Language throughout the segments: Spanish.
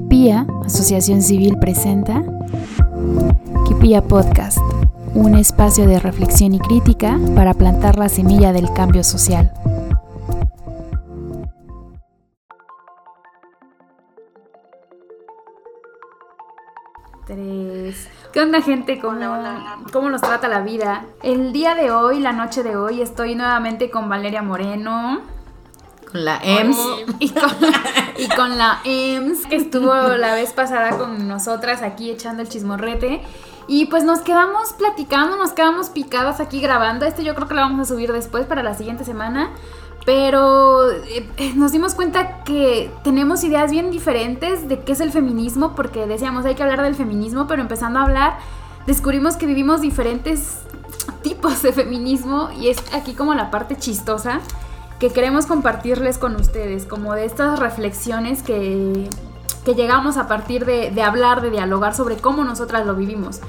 Kipia, Asociación Civil, presenta Kipia Podcast, un espacio de reflexión y crítica para plantar la semilla del cambio social. Tres. ¿Qué onda gente? ¿Cómo, ¿Cómo nos trata la vida? El día de hoy, la noche de hoy, estoy nuevamente con Valeria Moreno. Con la EMS. Y con, y con la EMS, que estuvo la vez pasada con nosotras aquí echando el chismorrete. Y pues nos quedamos platicando, nos quedamos picadas aquí grabando. Este yo creo que lo vamos a subir después para la siguiente semana. Pero eh, eh, nos dimos cuenta que tenemos ideas bien diferentes de qué es el feminismo, porque decíamos hay que hablar del feminismo, pero empezando a hablar, descubrimos que vivimos diferentes tipos de feminismo y es aquí como la parte chistosa que queremos compartirles con ustedes, como de estas reflexiones que, que llegamos a partir de, de hablar, de dialogar sobre cómo nosotras lo vivimos.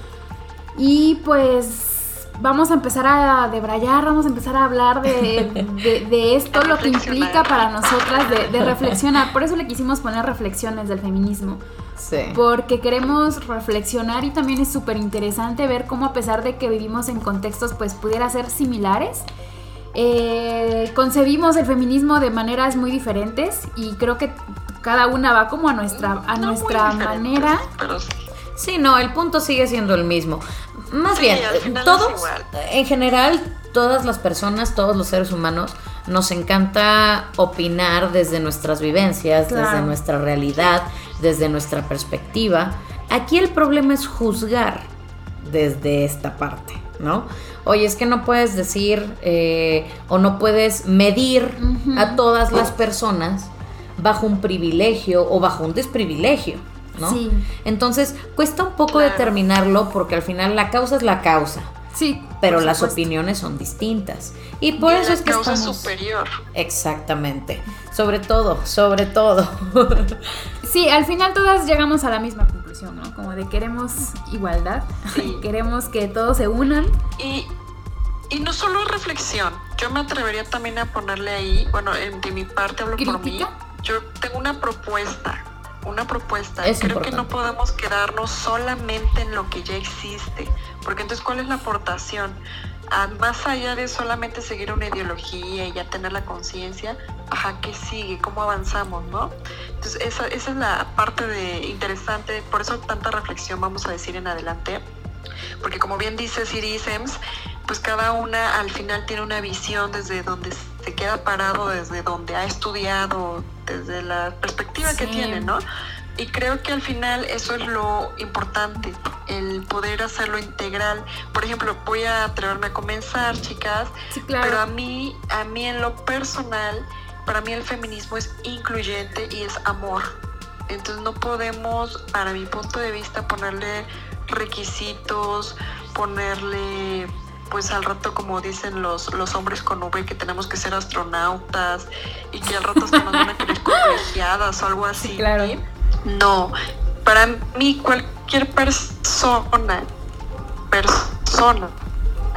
Y pues vamos a empezar a debrayar, vamos a empezar a hablar de, de, de esto, lo que implica para nosotras, de, de, reflexionar. Por eso le quisimos poner reflexiones del feminismo. Sí. Porque queremos reflexionar y también es súper interesante ver cómo a pesar de que vivimos en contextos pues pudiera ser similares, eh, concebimos el feminismo de maneras muy diferentes y creo que cada una va como a nuestra, a no nuestra manera. Pero sí. no, el punto sigue siendo el mismo. Más sí, bien, todos, en general, todas las personas, todos los seres humanos, nos encanta opinar desde nuestras vivencias, claro. desde nuestra realidad, desde nuestra perspectiva. Aquí el problema es juzgar desde esta parte, ¿no? Oye, es que no puedes decir eh, o no puedes medir uh -huh. a todas las personas bajo un privilegio o bajo un desprivilegio. ¿no? Sí. Entonces, cuesta un poco claro. determinarlo porque al final la causa es la causa. Sí. Pero las opiniones son distintas. Y por y eso es que causa estamos superior. Exactamente. Sobre todo, sobre todo. sí, al final todas llegamos a la misma conclusión, ¿no? Como de queremos igualdad, sí. queremos que todos se unan. Y y no solo reflexión, yo me atrevería también a ponerle ahí, bueno, de mi parte hablo por mí, yo tengo una propuesta una propuesta. Es Creo importante. que no podemos quedarnos solamente en lo que ya existe, porque entonces ¿cuál es la aportación? Más allá de solamente seguir una ideología y ya tener la conciencia, ajá, ¿qué sigue? ¿Cómo avanzamos, no? Entonces esa, esa es la parte de interesante, por eso tanta reflexión vamos a decir en adelante, porque como bien dice Siri Sems, pues cada una al final tiene una visión desde donde se queda parado, desde donde ha estudiado, desde la perspectiva sí. que tiene, ¿no? Y creo que al final eso es lo importante, el poder hacerlo integral. Por ejemplo, voy a atreverme a comenzar, chicas, sí, claro. pero a mí, a mí en lo personal, para mí el feminismo es incluyente y es amor. Entonces no podemos, para mi punto de vista, ponerle requisitos, ponerle pues al rato como dicen los, los hombres con V que tenemos que ser astronautas y que al rato se nos van a querer colegiadas o algo así. Sí, claro. No, para mí cualquier persona, persona,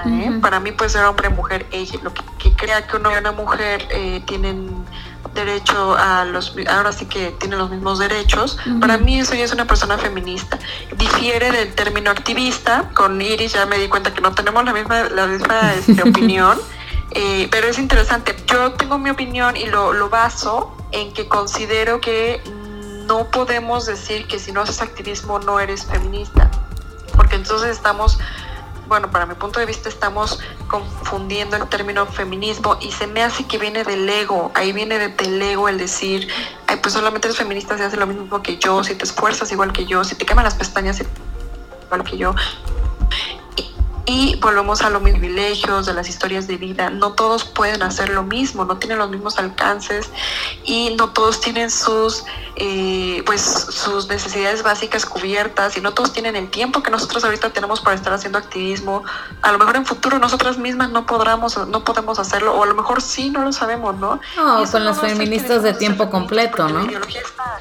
¿eh? uh -huh. para mí puede ser hombre, mujer, ella, lo que, que crea que uno y una mujer eh, tienen derecho a los ahora sí que tiene los mismos derechos uh -huh. para mí eso ya es una persona feminista difiere del término activista con Iris ya me di cuenta que no tenemos la misma la misma este, opinión eh, pero es interesante yo tengo mi opinión y lo, lo baso en que considero que no podemos decir que si no haces activismo no eres feminista porque entonces estamos bueno, para mi punto de vista estamos confundiendo el término feminismo y se me hace que viene del ego, ahí viene del ego el decir, ay, pues solamente eres feminista si haces lo mismo que yo, si te esfuerzas igual que yo, si te queman las pestañas igual que yo. Y volvemos a los privilegios, de las historias de vida. No todos pueden hacer lo mismo, no tienen los mismos alcances y no todos tienen sus, eh, pues, sus necesidades básicas cubiertas y no todos tienen el tiempo que nosotros ahorita tenemos para estar haciendo activismo. A lo mejor en futuro nosotras mismas no podamos, no podemos hacerlo o a lo mejor sí, no lo sabemos, ¿no? No, con no las feministas de tiempo completo, ¿no? La ideología está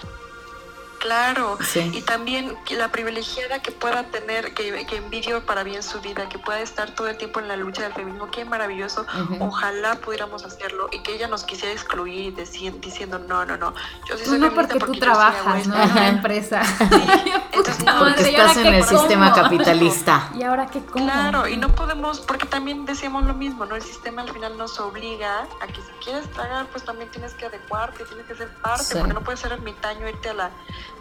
Claro, y también la privilegiada que pueda tener, que, que envidio para bien su vida, que pueda estar todo el tiempo en la lucha del feminismo, qué maravilloso, ojalá pudiéramos hacerlo y que ella nos quisiera excluir diciendo, no, no, no, yo sí soy no porque, porque tú trabajas, ¿no? En una empresa. Entonces, porque estás en el sistema capitalista. ¿Y ahora qué como? Claro, y no podemos, porque también decíamos lo mismo, ¿no? El sistema al final nos obliga a que si quieres tragar, pues también tienes que adecuarte, tienes que ser parte, porque no puedes ser ermitaño, irte a la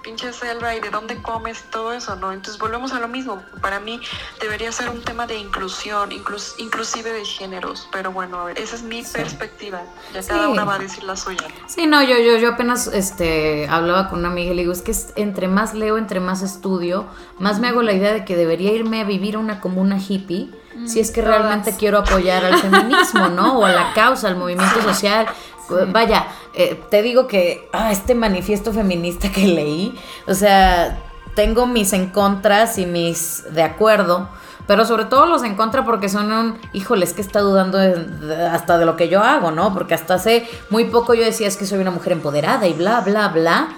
pinche selva y de dónde comes todo eso, ¿no? Entonces volvemos a lo mismo. Para mí debería ser un tema de inclusión, inclusive de géneros. Pero bueno, a ver, esa es mi perspectiva. Ya cada una va a decir la suya. Sí, no, yo, yo, yo apenas este, hablaba con una amiga y le digo, es que entre más leo, entre más estudio, más me hago la idea de que debería irme a vivir a una comuna hippie si es que realmente quiero apoyar al feminismo, ¿no? O a la causa, al movimiento social. Vaya, eh, te digo que ah, este manifiesto feminista que leí, o sea, tengo mis en contras y mis de acuerdo, pero sobre todo los en contra porque son un, híjole, es que está dudando hasta de lo que yo hago, ¿no? Porque hasta hace muy poco yo decía es que soy una mujer empoderada y bla, bla, bla.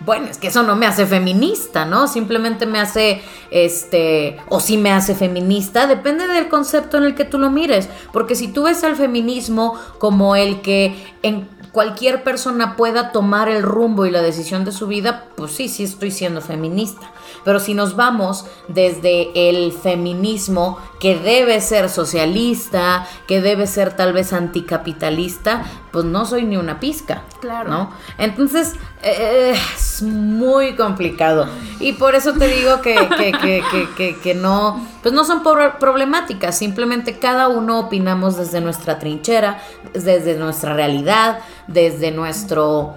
Bueno, es que eso no me hace feminista, ¿no? Simplemente me hace, este, o sí me hace feminista, depende del concepto en el que tú lo mires, porque si tú ves al feminismo como el que en cualquier persona pueda tomar el rumbo y la decisión de su vida, pues sí, sí estoy siendo feminista. Pero si nos vamos desde el feminismo que debe ser socialista, que debe ser tal vez anticapitalista, pues no soy ni una pizca. Claro. ¿no? Entonces eh, es muy complicado. Y por eso te digo que, que, que, no, pues no son problemáticas, simplemente cada uno opinamos desde nuestra trinchera, desde nuestra realidad, desde nuestro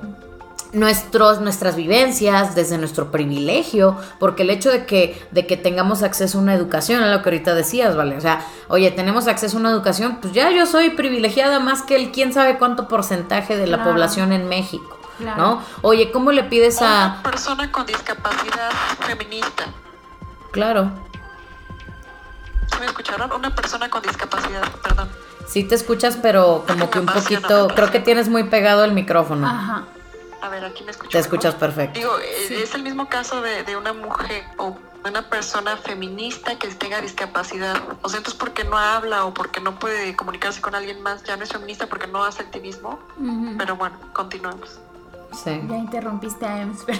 nuestros, nuestras vivencias, desde nuestro privilegio, porque el hecho de que, de que tengamos acceso a una educación, es lo que ahorita decías, ¿vale? O sea, oye, tenemos acceso a una educación, pues ya yo soy privilegiada más que el quién sabe cuánto porcentaje de la población en México, ¿no? Oye, ¿cómo le pides a... Una persona con discapacidad feminista. Claro. ¿Se me escucharon? Una persona con discapacidad, perdón. Sí te escuchas, pero como que un poquito, creo que tienes muy pegado el micrófono. Ajá. A ver, aquí me escuchas. Te escuchas perfecto. Digo, eh, es el mismo caso de, de una mujer o una persona feminista que tenga discapacidad. O sea, entonces porque no habla o porque no puede comunicarse con alguien más, ya no es feminista porque no hace activismo. Pero bueno, continuemos. Sí. Ya interrumpiste a Ems, pero...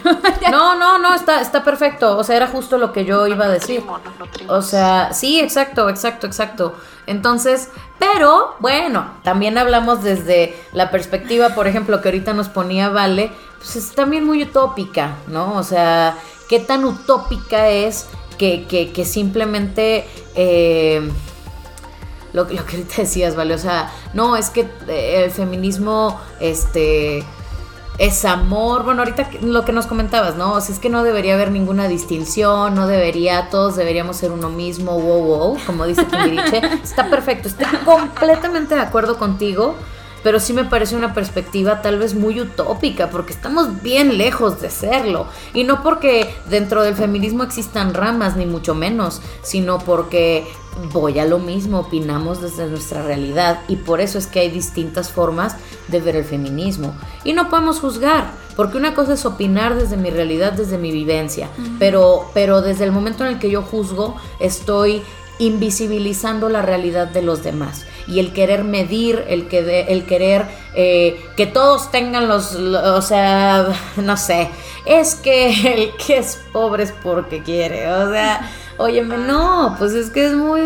no, no, no, está, está perfecto. O sea, era justo lo que yo iba a decir. o sea, sí, exacto, exacto, exacto. Entonces, pero bueno, también hablamos desde la perspectiva, por ejemplo, que ahorita nos ponía Vale, pues es también muy utópica, ¿no? O sea, qué tan utópica es que, que, que simplemente... Eh, lo, lo, que ahorita decías, ¿vale? O sea, no, es que eh, el feminismo, este es amor. Bueno, ahorita lo que nos comentabas, ¿no? O sea, es que no debería haber ninguna distinción, no debería, todos deberíamos ser uno mismo, wow, wow, como dice Timbiriche. Está perfecto, estoy completamente de acuerdo contigo, pero sí me parece una perspectiva tal vez muy utópica, porque estamos bien lejos de serlo. Y no porque dentro del feminismo existan ramas, ni mucho menos, sino porque voy a lo mismo, opinamos desde nuestra realidad y por eso es que hay distintas formas de ver el feminismo. Y no podemos juzgar, porque una cosa es opinar desde mi realidad, desde mi vivencia, pero, pero desde el momento en el que yo juzgo, estoy invisibilizando la realidad de los demás. Y el querer medir, el, que el querer eh, que todos tengan los, o sea, no sé, es que el que es pobre es porque quiere, o sea... Óyeme, no, pues es que es muy,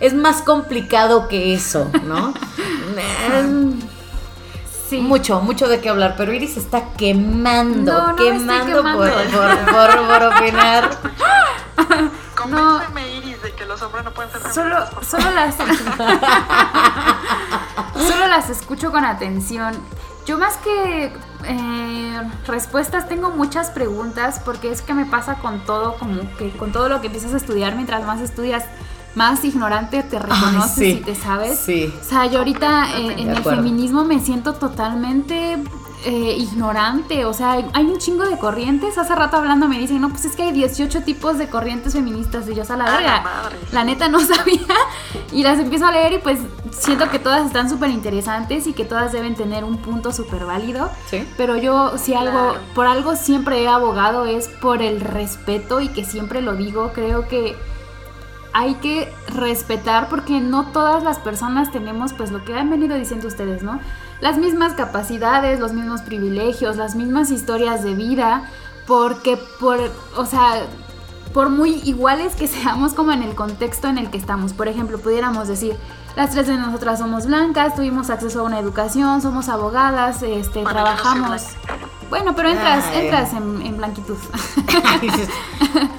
es, más complicado que eso, ¿no? sí. Mucho, mucho de qué hablar, pero Iris está quemando, quemando, Por, por, opinar. Convénceme, Iris, de que los hombres no pueden ser solo, solo las Solo las escucho con atención. Yo más que eh, respuestas tengo muchas preguntas porque es que me pasa con todo, como que con todo lo que empiezas a estudiar, mientras más estudias, más ignorante te reconoces y te sabes. Sí. O sea, yo ahorita eh, en el feminismo me siento totalmente eh, ignorante, o sea, hay un chingo de corrientes. Hace rato hablando me dicen, no, pues es que hay 18 tipos de corrientes feministas. Y yo, a la verga, la neta no sabía. Y las empiezo a leer y pues siento que todas están súper interesantes y que todas deben tener un punto súper válido. Sí. Pero yo, si algo, por algo siempre he abogado es por el respeto y que siempre lo digo, creo que hay que respetar porque no todas las personas tenemos pues lo que han venido diciendo ustedes, ¿no? las mismas capacidades, los mismos privilegios, las mismas historias de vida, porque por, o sea, por muy iguales que seamos como en el contexto en el que estamos. Por ejemplo, pudiéramos decir, las tres de nosotras somos blancas, tuvimos acceso a una educación, somos abogadas, este, trabajamos. bueno, pero entras, entras en, en blanquitud.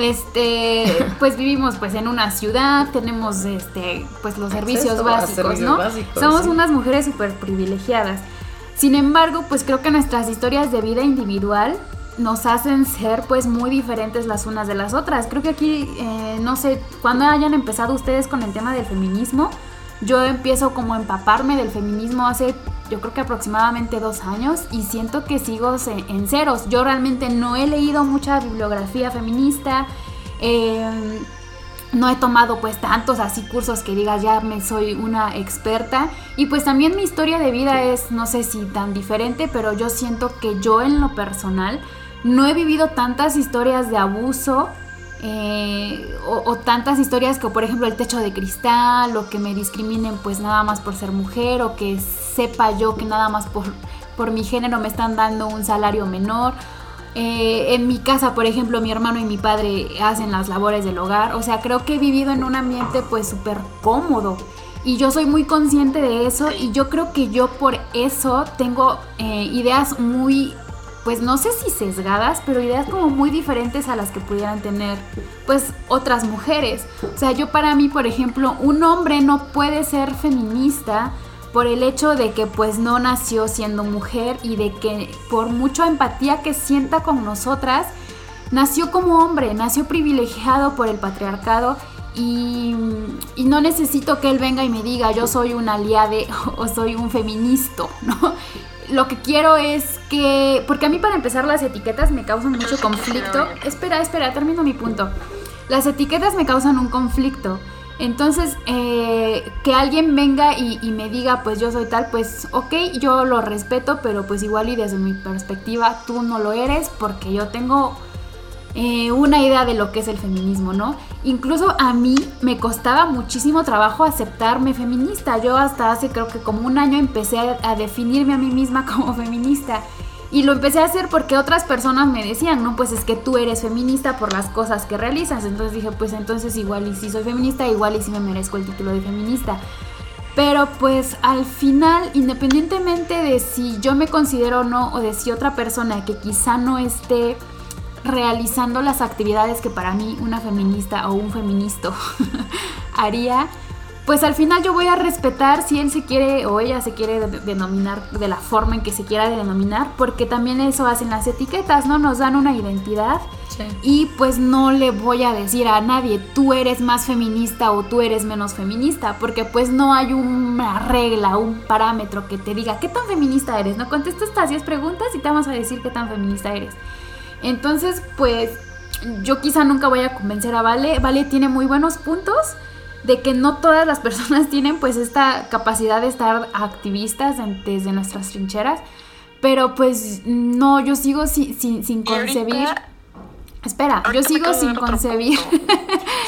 este pues vivimos pues en una ciudad tenemos este pues los servicios básicos no somos unas mujeres súper privilegiadas sin embargo pues creo que nuestras historias de vida individual nos hacen ser pues muy diferentes las unas de las otras. Creo que aquí eh, no sé cuando hayan empezado ustedes con el tema del feminismo yo empiezo como a empaparme del feminismo hace yo creo que aproximadamente dos años y siento que sigo en ceros. Yo realmente no he leído mucha bibliografía feminista, em, no he tomado pues tantos así cursos que digas ya me soy una experta y pues también mi historia de vida es no sé si tan diferente, pero yo siento que yo en lo personal no he vivido tantas historias de abuso eh, o, tantas historias que por ejemplo el techo de cristal o que me discriminen pues nada más por ser mujer o que sepa yo que nada más por, por mi género me están dando un salario menor. Eh, en mi casa, por ejemplo, mi hermano y mi padre hacen las labores del hogar. O sea, creo que he vivido en un ambiente pues súper cómodo. Y yo soy muy consciente de eso y yo creo que yo por eso tengo eh, ideas muy pues no sé si sesgadas, pero ideas como muy diferentes a las que pudieran tener pues otras mujeres. O sea, yo para mí, por ejemplo, un hombre no puede ser feminista por el hecho de que pues no nació siendo mujer y de que por mucha empatía que sienta con nosotras, nació como hombre, nació privilegiado por el patriarcado y, no necesito que él venga y me diga yo soy un aliade o soy un feminista, ¿no? Lo que quiero es que, porque a mí para empezar las etiquetas me causan mucho conflicto. Espera, espera, termino mi punto. Las etiquetas me causan un conflicto. Entonces, eh, que alguien venga y, me diga, pues yo soy tal, pues ok, yo lo respeto, pero pues igual y desde mi perspectiva tú no lo eres porque yo tengo eh, una idea de lo que es el feminismo, ¿no? Incluso a mí me costaba muchísimo trabajo aceptarme feminista. Yo hasta hace creo que como un año empecé a, definirme a mí misma como feminista. Y lo empecé a hacer porque otras personas me decían, no, pues es que tú eres feminista por las cosas que realizas. Entonces dije, pues entonces igual y si soy feminista, igual y si me merezco el título de feminista. Pero pues al final, independientemente de si yo me considero o no, o de si otra persona que quizá no esté realizando las actividades que para mí una feminista o un feminista haría, pues al final yo voy a respetar si él se quiere o ella se quiere denominar de la forma en que se quiera denominar, porque también eso hacen las etiquetas, ¿no? Nos dan una identidad y pues no le voy a decir a nadie, tú eres más feminista o tú eres menos feminista, porque pues no hay una regla, un parámetro que te diga qué tan feminista eres, ¿no? Contesta estas 10 preguntas y te vamos a decir qué tan feminista eres. Entonces, pues yo quizá nunca voy a convencer a Vale. Vale tiene muy buenos puntos de que no todas las personas tienen pues esta capacidad de estar activistas desde nuestras trincheras. Pero pues no, yo sigo sin, concebir. Espera, yo sigo sin concebir.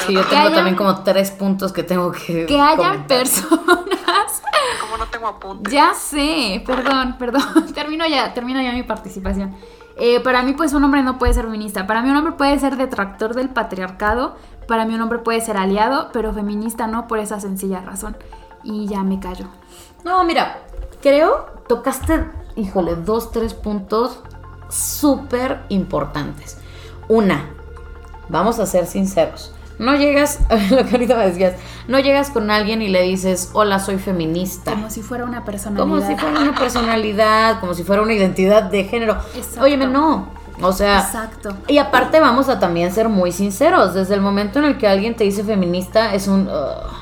Sí, yo tengo también como tres puntos que tengo que. Que hayan personas. Como no tengo apuntes. Ya sé, perdón, perdón. termino ya, termino ya mi participación. Eh, para mí, pues un hombre no puede ser feminista. Para mí un hombre puede ser detractor del patriarcado. Para mí un hombre puede ser aliado, pero feminista no por esa sencilla razón. Y ya me callo. No, mira, creo tocaste, híjole, dos, tres puntos súper importantes. Una, vamos a ser sinceros no llegas, lo que ahorita me decías, no llegas con alguien y le dices, hola, soy feminista. Como si fuera una personalidad. Como si fuera una personalidad, como si fuera una identidad de género. Exacto. Óyeme, no. O sea, Exacto. y aparte vamos a también ser muy sinceros. Desde el momento en el que alguien te dice feminista, es un...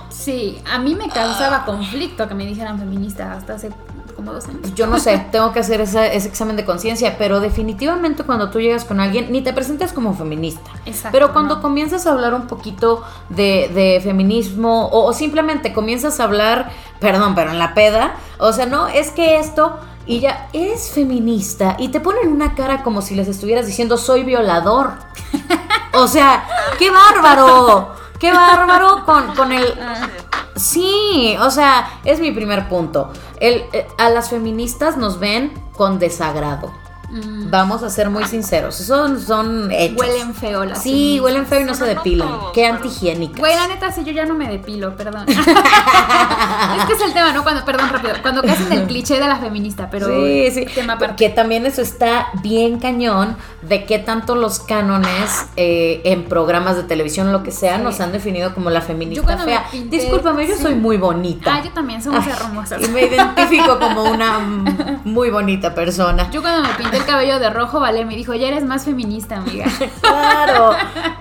Sí, a mí me causaba conflicto que me dijeran feminista hasta hace como dos años. Yo no sé, tengo que hacer ese, examen de conciencia, pero definitivamente cuando tú llegas con alguien, ni te presentes como feminista. Exacto. Pero cuando comienzas a hablar un poquito de, feminismo o, o simplemente comienzas a hablar, perdón, pero en la peda, o sea, no, es que esto y ya eres feminista y te ponen una cara como si les estuvieras diciendo soy violador. O sea, qué bárbaro, qué bárbaro con, con el... Sí, o sea, es mi primer punto. El, eh, a las feministas nos ven con desagrado. Mm. Vamos a ser muy sinceros. Son, son hechos. Huelen feo las Sí, huelen feo y no se depilan. Qué antihigiénicas. Güey, la neta, sí, yo ya no me depilo, perdón. es que es el tema, ¿no? Cuando, perdón, rápido. Cuando hacen el cliché de la feminista, pero. Sí, sí. Tema Que también eso está bien cañón de qué tanto los cánones eh, en programas de televisión, lo que sea, nos han definido como la feminista fea. Discúlpame, yo soy muy bonita. Ah, yo también soy muy hermosa. Y me identifico como una muy bonita persona. Yo cuando me pinté el cabello de rojo, vale, me dijo, ya eres más feminista, amiga. claro,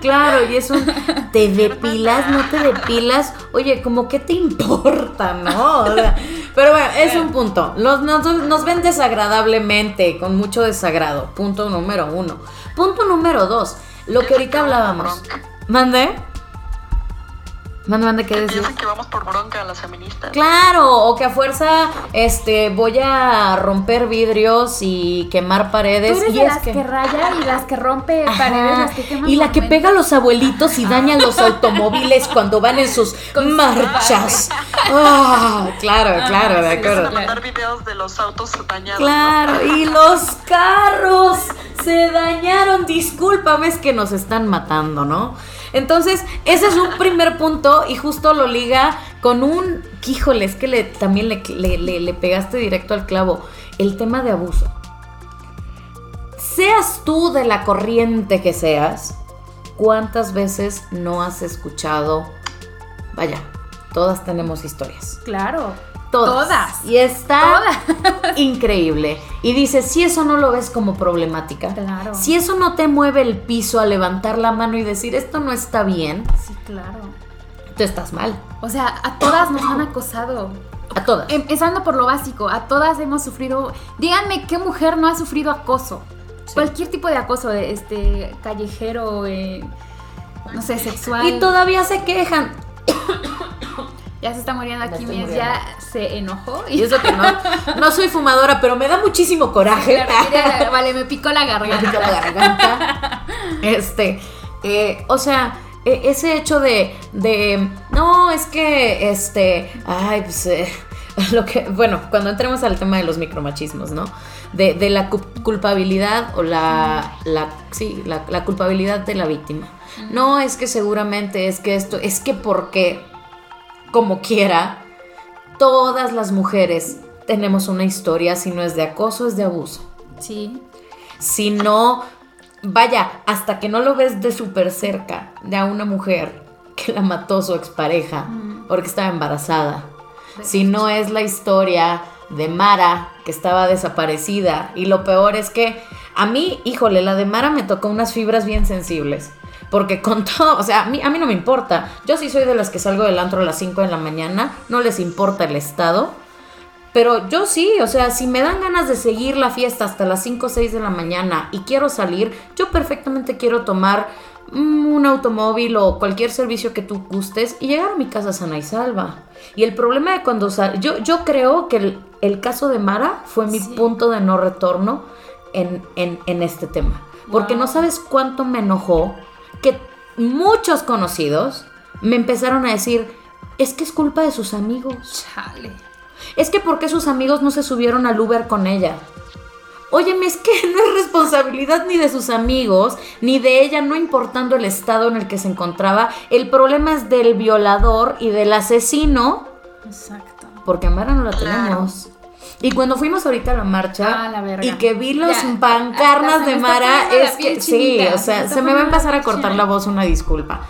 claro, y es un, ¿te depilas, no te depilas? Oye, como que te importa, no? pero bueno, es un punto. Nos, nos, ven desagradablemente, con mucho desagrado. Punto número uno. Punto número dos, lo que ahorita hablábamos. ¿Mande? Mande, mande, ¿qué decir? que vamos por bronca a las feministas. Claro, o que a fuerza este, voy a romper vidrios y quemar paredes. Tú eres y de las que... raya y las que rompe paredes, las que Y la que pega a los abuelitos y daña los automóviles cuando van en sus marchas. Ah, claro, claro, de acuerdo. mandar videos de los autos dañados. Claro, y los carros se dañaron. Discúlpame, es que nos están matando, ¿no? Entonces, ese es un primer punto y justo lo liga con un, híjole, es que le, también le, pegaste directo al clavo, el tema de abuso. Seas tú de la corriente que seas, ¿cuántas veces no has escuchado? Vaya, todas tenemos historias. Claro. Todas. Y está increíble. Y dice, si eso no lo ves como problemática, claro. si eso no te mueve el piso a levantar la mano y decir, esto no está bien, sí, claro. Tú estás mal. O sea, a todas nos han acosado. A todas. Empezando por lo básico, a todas hemos sufrido. Díganme qué mujer no ha sufrido acoso. Cualquier tipo de acoso, este, callejero, eh, no sé, sexual. Y todavía se quejan. Ya se está muriendo aquí, Mies ya se enojó. Y eso que no, no soy fumadora, pero me da muchísimo coraje. vale, me picó la garganta. Me picó la garganta. Este, eh, o sea, e, ese hecho de, de, no, es que, este, ay, pues, eh, lo que, bueno, cuando entremos al tema de los micromachismos, ¿no? De, de la culpabilidad o la, la sí, la, la culpabilidad de la víctima. No, es que seguramente es que esto, es que porque como quiera, todas las mujeres tenemos una historia, si no es de acoso, es de abuso. Sí. Si no, vaya, hasta que no lo ves de súper cerca de a una mujer que la mató su expareja porque estaba embarazada. Si no es la historia de Mara que estaba desaparecida. Y lo peor es que a mí, híjole, la de Mara me tocó unas fibras bien sensibles. Porque con todo, o sea, a mí, a mí no me importa. Yo sí soy de las que salgo del antro a las 5 de la mañana, no les importa el estado. Pero yo sí, o sea, si me dan ganas de seguir la fiesta hasta las 5 o 6 de la mañana y quiero salir, yo perfectamente quiero tomar mm, un automóvil o cualquier servicio que tú gustes y llegar a mi casa sana y salva. Y el problema de cuando sal yo, yo creo que el, caso de Mara fue mi punto de no retorno en, en, este tema. Porque no sabes cuánto me enojó que muchos conocidos me empezaron a decir, es que es culpa de sus amigos. Chale. Es que porque sus amigos no se subieron al Uber con ella. Óyeme, es que no es responsabilidad ni de sus amigos, ni de ella, no importando el estado en el que se encontraba. El problema es del violador y del asesino. Exacto. Porque a Mara no la tenemos. Y cuando fuimos ahorita a la marcha ah, y que vi los pancarnas de Mara, es que sí, o sea, se me va a empezar a cortar la voz, una disculpa.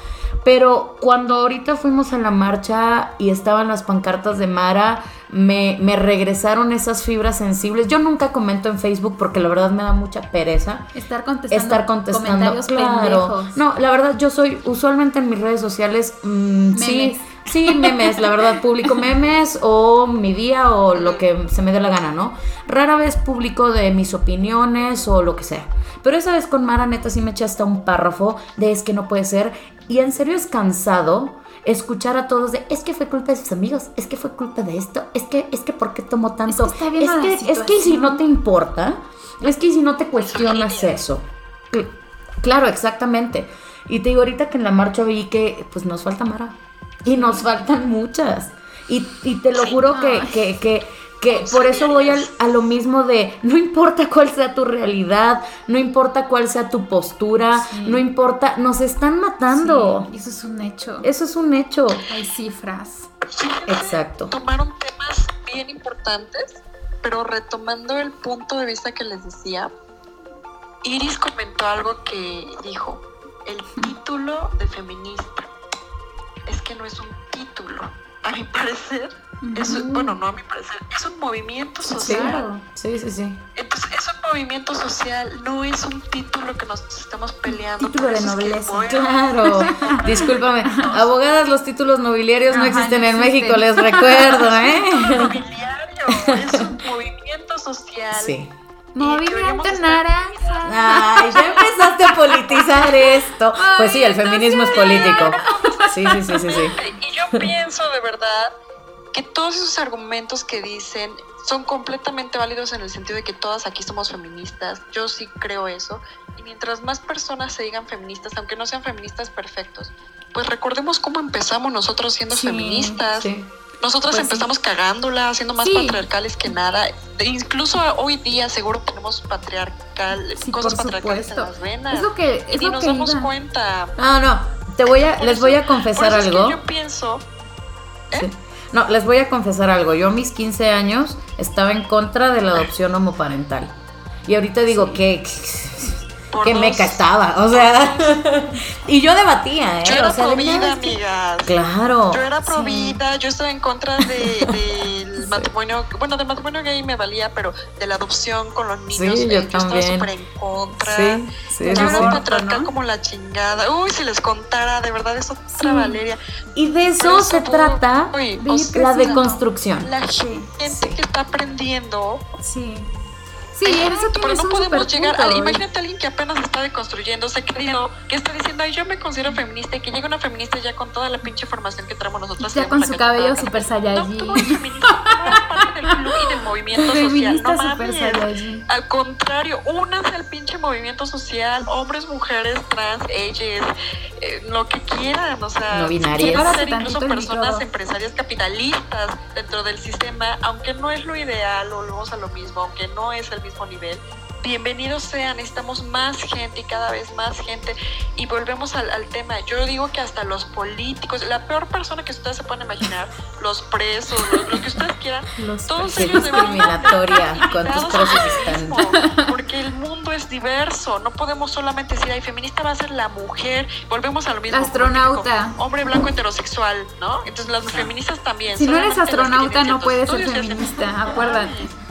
Pero cuando ahorita fuimos a la marcha y estaban las pancartas de Mara, me, me, regresaron esas fibras sensibles. Yo nunca comento en Facebook porque la verdad me da mucha pereza. Estar contestando. Estar contestando. Claro. No, la verdad yo soy usualmente en mis redes sociales. Mm, sí Sí, memes, la verdad, publico memes o mi día o lo que se me dé la gana, ¿no? Rara vez publico de mis opiniones o lo que sea. Pero esa vez con Mara neta sí me eché hasta un párrafo de es que no puede ser. Y en serio es cansado escuchar a todos de es que fue culpa de sus amigos, es que fue culpa de esto, es que, es que ¿por qué tomó tanto? Es que, es que si no te importa, es que si no te cuestionas eso. Claro, exactamente. Y te digo ahorita que en la marcha vi que pues nos falta Mara. Y nos faltan muchas. Y, te lo juro que, que, por eso voy a lo mismo de, no importa cuál sea tu realidad, no importa cuál sea tu postura, no importa, nos están matando. eso es un hecho. Eso es un hecho. Hay cifras. Exacto. Tomaron temas bien importantes, pero retomando el punto de vista que les decía, Iris comentó algo que dijo, el título de feminista es que no es un título. A mi parecer, bueno, no a mi parecer, es un movimiento social. Sí, sí, sí. Entonces, es un movimiento social, no es un título que nos estamos peleando. Título de nobleza. claro, discúlpame. Abogadas, los títulos nobiliarios no existen en México, les recuerdo, ¿eh? Nobiliario, es un movimiento social. Sí. Movimiento naranja. Ay, ya empezaste a politizar esto. Pues sí, el feminismo es político. Sí, sí, sí, sí, sí. Y yo pienso de verdad que todos esos argumentos que dicen son completamente válidos en el sentido de que todas aquí somos feministas. Yo sí creo eso. Y mientras más personas se digan feministas, aunque no sean feministas perfectos, pues recordemos cómo empezamos nosotros siendo feministas. Sí. Nosotras pues empezamos cagándola, siendo más patriarcales que nada. Incluso hoy día seguro tenemos patriarcal, cosas patriarcales en las venas. Es lo que, y nos damos cuenta. No, no, te voy a, les voy a confesar algo. yo pienso... ¿eh? No, les voy a confesar algo. Yo a mis 15 años estaba en contra de la adopción homoparental. Y ahorita digo que que me estaba, o sea, y yo debatía, ¿eh? Yo era o sea, amigas. Claro. Yo era pro yo estaba en contra de, del matrimonio, bueno, del matrimonio gay me valía, pero de la adopción con los niños, sí, yo, yo estaba súper en contra. Sí, sí, yo era patriarcal como la chingada. Uy, si les contara, de verdad, es otra Valeria. Y de eso, se trata la deconstrucción. La gente que está aprendiendo. Sí Sí, eso pero no podemos llegar a, imagínate a alguien que apenas está deconstruyéndose, que, que está diciendo, ay, yo me considero feminista y que llega una feminista ya con toda la pinche formación que traemos nosotros. Ya con su cabello super saiyajin. No, tú feminista, no parte del club y del movimiento social. No mames. Al contrario, únanse al pinche movimiento social, hombres, mujeres, trans, ellas, eh, lo que quieran, o sea, no binarias. ser incluso personas empresarias capitalistas dentro del sistema, aunque no es lo ideal, volvemos a lo mismo, aunque no es el mismo nivel. Bienvenidos sean, necesitamos más gente y cada vez más gente. Y volvemos al, tema, yo digo que hasta los políticos, la peor persona que ustedes se pueden imaginar, los presos, los, que ustedes quieran, todos ellos discriminatoria cuántos presos están. Porque el mundo es diverso, no podemos solamente decir, ay, feminista va a ser la mujer, volvemos a lo mismo. Astronauta. hombre blanco heterosexual, ¿no? Entonces las feministas también. Si no eres astronauta no puedes ser feminista, acuérdate.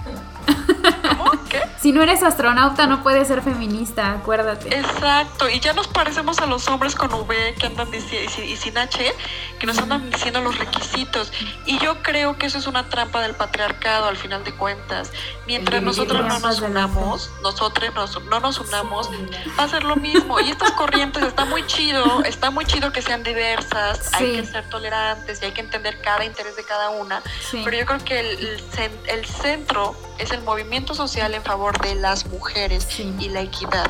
Si no eres astronauta, no puedes ser feminista, acuérdate. Exacto, y ya nos parecemos a los hombres con V que andan diciendo, y sin H, que nos andan diciendo los requisitos. Y yo creo que eso es una trampa del patriarcado al final de cuentas. Mientras nosotros no nos unamos, nosotros no nos unamos, va a ser lo mismo. Y estas corrientes está muy chido, está muy chido que sean diversas, hay que ser tolerantes y hay que entender cada interés de cada una. Pero yo creo que el, el centro es el movimiento social en favor de las mujeres y la equidad.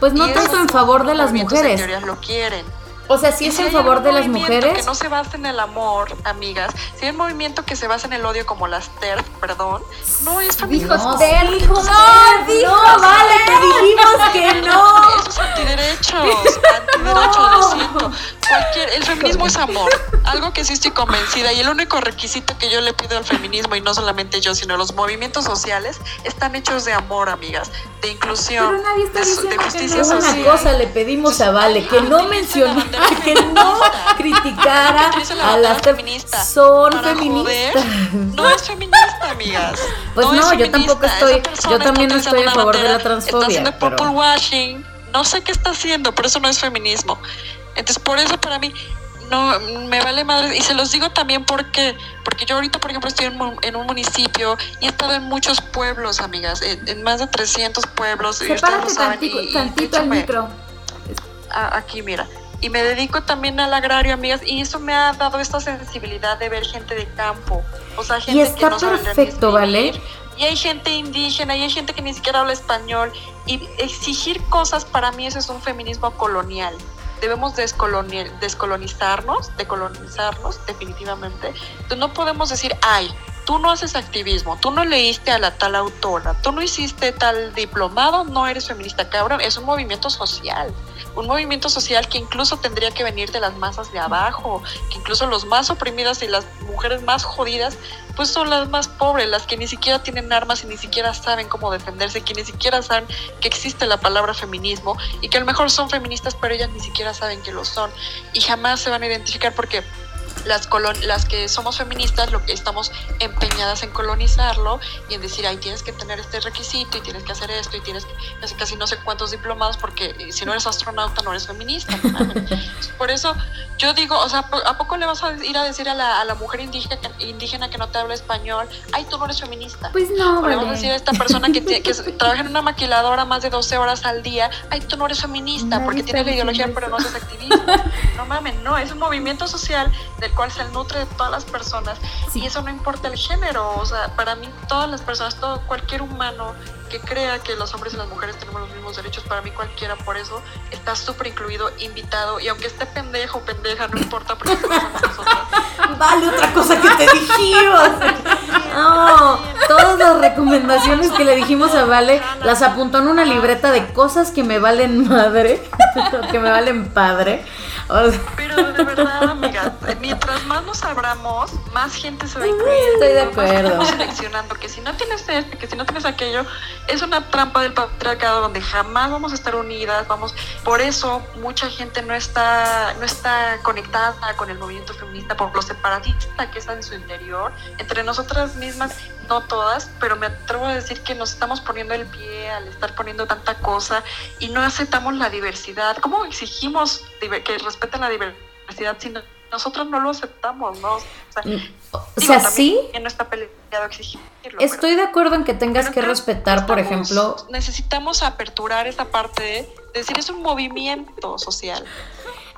Pues no tanto en favor de las mujeres. lo quieren. O sea, si es en favor de las mujeres. Que no se basa en el amor, amigas. Si hay un movimiento que se basa en el odio, como las TERF, perdón, no es feminismo. No, dijo, no, dijo, no, vale, te dijimos que no. Eso es antiderechos, antiderechos, lo siento. Cualquier, el feminismo es amor, algo que sí estoy convencida. Y el único requisito que yo le pido al feminismo, y no solamente yo, sino los movimientos sociales, están hechos de amor, amigas, de inclusión, de, justicia social. Una cosa le pedimos a Vale, que no mencione que no criticara a las feministas. Son feministas. no es feminista, amigas. Pues no, yo tampoco estoy, yo también no estoy a favor de la transfobia. Está haciendo pero... washing, no sé qué está haciendo, pero eso no es feminismo. Entonces, por eso para mí no, me vale madre. Y se los digo también porque, porque yo ahorita, por ejemplo, estoy en, un municipio y he estado en muchos pueblos, amigas, en, más de 300 pueblos. Sepárate tantito, el micro. Aquí, mira. Y me dedico también al agrario, amigas, y eso me ha dado esta sensibilidad de ver gente de campo. O sea, gente y está que no perfecto, ¿vale? Y hay gente indígena, y hay gente que ni siquiera habla español. Y exigir cosas para mí eso es un feminismo colonial debemos descolonizarnos, decolonizarnos definitivamente. Entonces no podemos decir, ay, tú no haces activismo, tú no leíste a la tal autora, tú no hiciste tal diplomado, no eres feminista, cabrón, es un movimiento social un movimiento social que incluso tendría que venir de las masas de abajo, que incluso los más oprimidas y las mujeres más jodidas, pues son las más pobres, las que ni siquiera tienen armas y ni siquiera saben cómo defenderse, que ni siquiera saben que existe la palabra feminismo y que a lo mejor son feministas, pero ellas ni siquiera saben que lo son y jamás se van a identificar porque las, las que somos feministas lo que estamos empeñadas en colonizarlo y en decir, ay, tienes que tener este requisito y tienes que hacer esto y tienes que hacer casi no sé cuántos diplomados porque si no eres astronauta no eres feminista. Por eso yo digo, o sea, ¿a poco le vas a ir a decir a la, a la mujer indígena, indígena que no te habla español, ay, tú no eres feminista? Pues no, o le vas a decir a esta persona que, que trabaja en una maquiladora más de 12 horas al día, ay, tú no eres feminista porque tienes la ideología pero no haces activismo. No mames, no, es un movimiento social del cual se nutre de todas las personas y eso no importa el género, o sea, para mí todas las personas, todo cualquier humano que crea que los hombres y las mujeres tenemos los mismos derechos, para mí cualquiera por eso está súper incluido, invitado, y aunque esté pendejo pendeja, no importa porque Vale, otra cosa que te dijimos. No, todas las recomendaciones que le dijimos a Vale las apuntó en una libreta de cosas que me valen madre, que me valen padre. Pero de verdad, amiga, mientras más nos abramos, más gente se va a incluir. Estoy de acuerdo. Estamos seleccionando que si no tienes este, que si no tienes aquello, es una trampa del patriarcado donde jamás vamos a estar unidas, vamos, por eso mucha gente no está, no está conectada con el movimiento feminista por lo separatista que está en su interior. Entre nosotras mismas no todas, pero me atrevo a decir que nos estamos poniendo el pie al estar poniendo tanta cosa y no aceptamos la diversidad. ¿Cómo exigimos que respeten la diversidad si nosotros no lo aceptamos, ¿no? O sea, mm, sí. No está peleado exigirlo. Estoy de acuerdo en que tengas que respetar, por ejemplo. Necesitamos aperturar esa parte de decir es un movimiento social.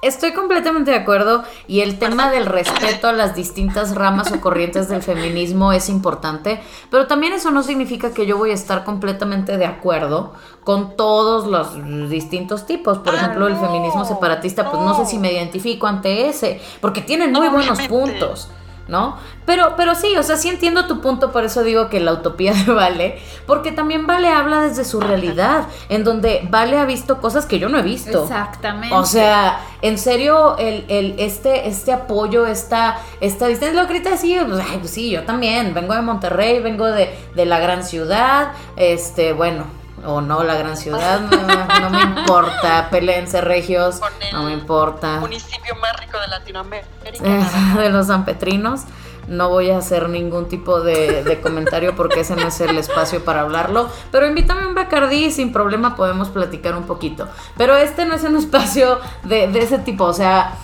Estoy completamente de acuerdo y el tema del respeto a las distintas ramas o corrientes del feminismo es importante, pero también eso no significa que yo voy a estar completamente de acuerdo con todos los distintos tipos. Por ejemplo, el feminismo separatista, pues no sé si me identifico ante ese, porque tienen muy buenos puntos. ¿No? Pero, pero sí, o sea, sí entiendo tu punto, por eso digo que la utopía de Vale, porque también Vale habla desde su realidad, en donde Vale ha visto cosas que yo no he visto. Exactamente. O sea, en serio, el, el, este, este apoyo, esta, esta distancia, lo grita así, pues, pues, sí, yo también, vengo de Monterrey, vengo de, de la gran ciudad, este, bueno, o no la gran ciudad, no, me importa, peleense regios, no me importa. municipio más rico de Latinoamérica. de los sanpetrinos. No voy a hacer ningún tipo de, comentario porque ese no es el espacio para hablarlo. Pero invítame un Bacardí y sin problema podemos platicar un poquito. Pero este no es un espacio de, de ese tipo. O sea,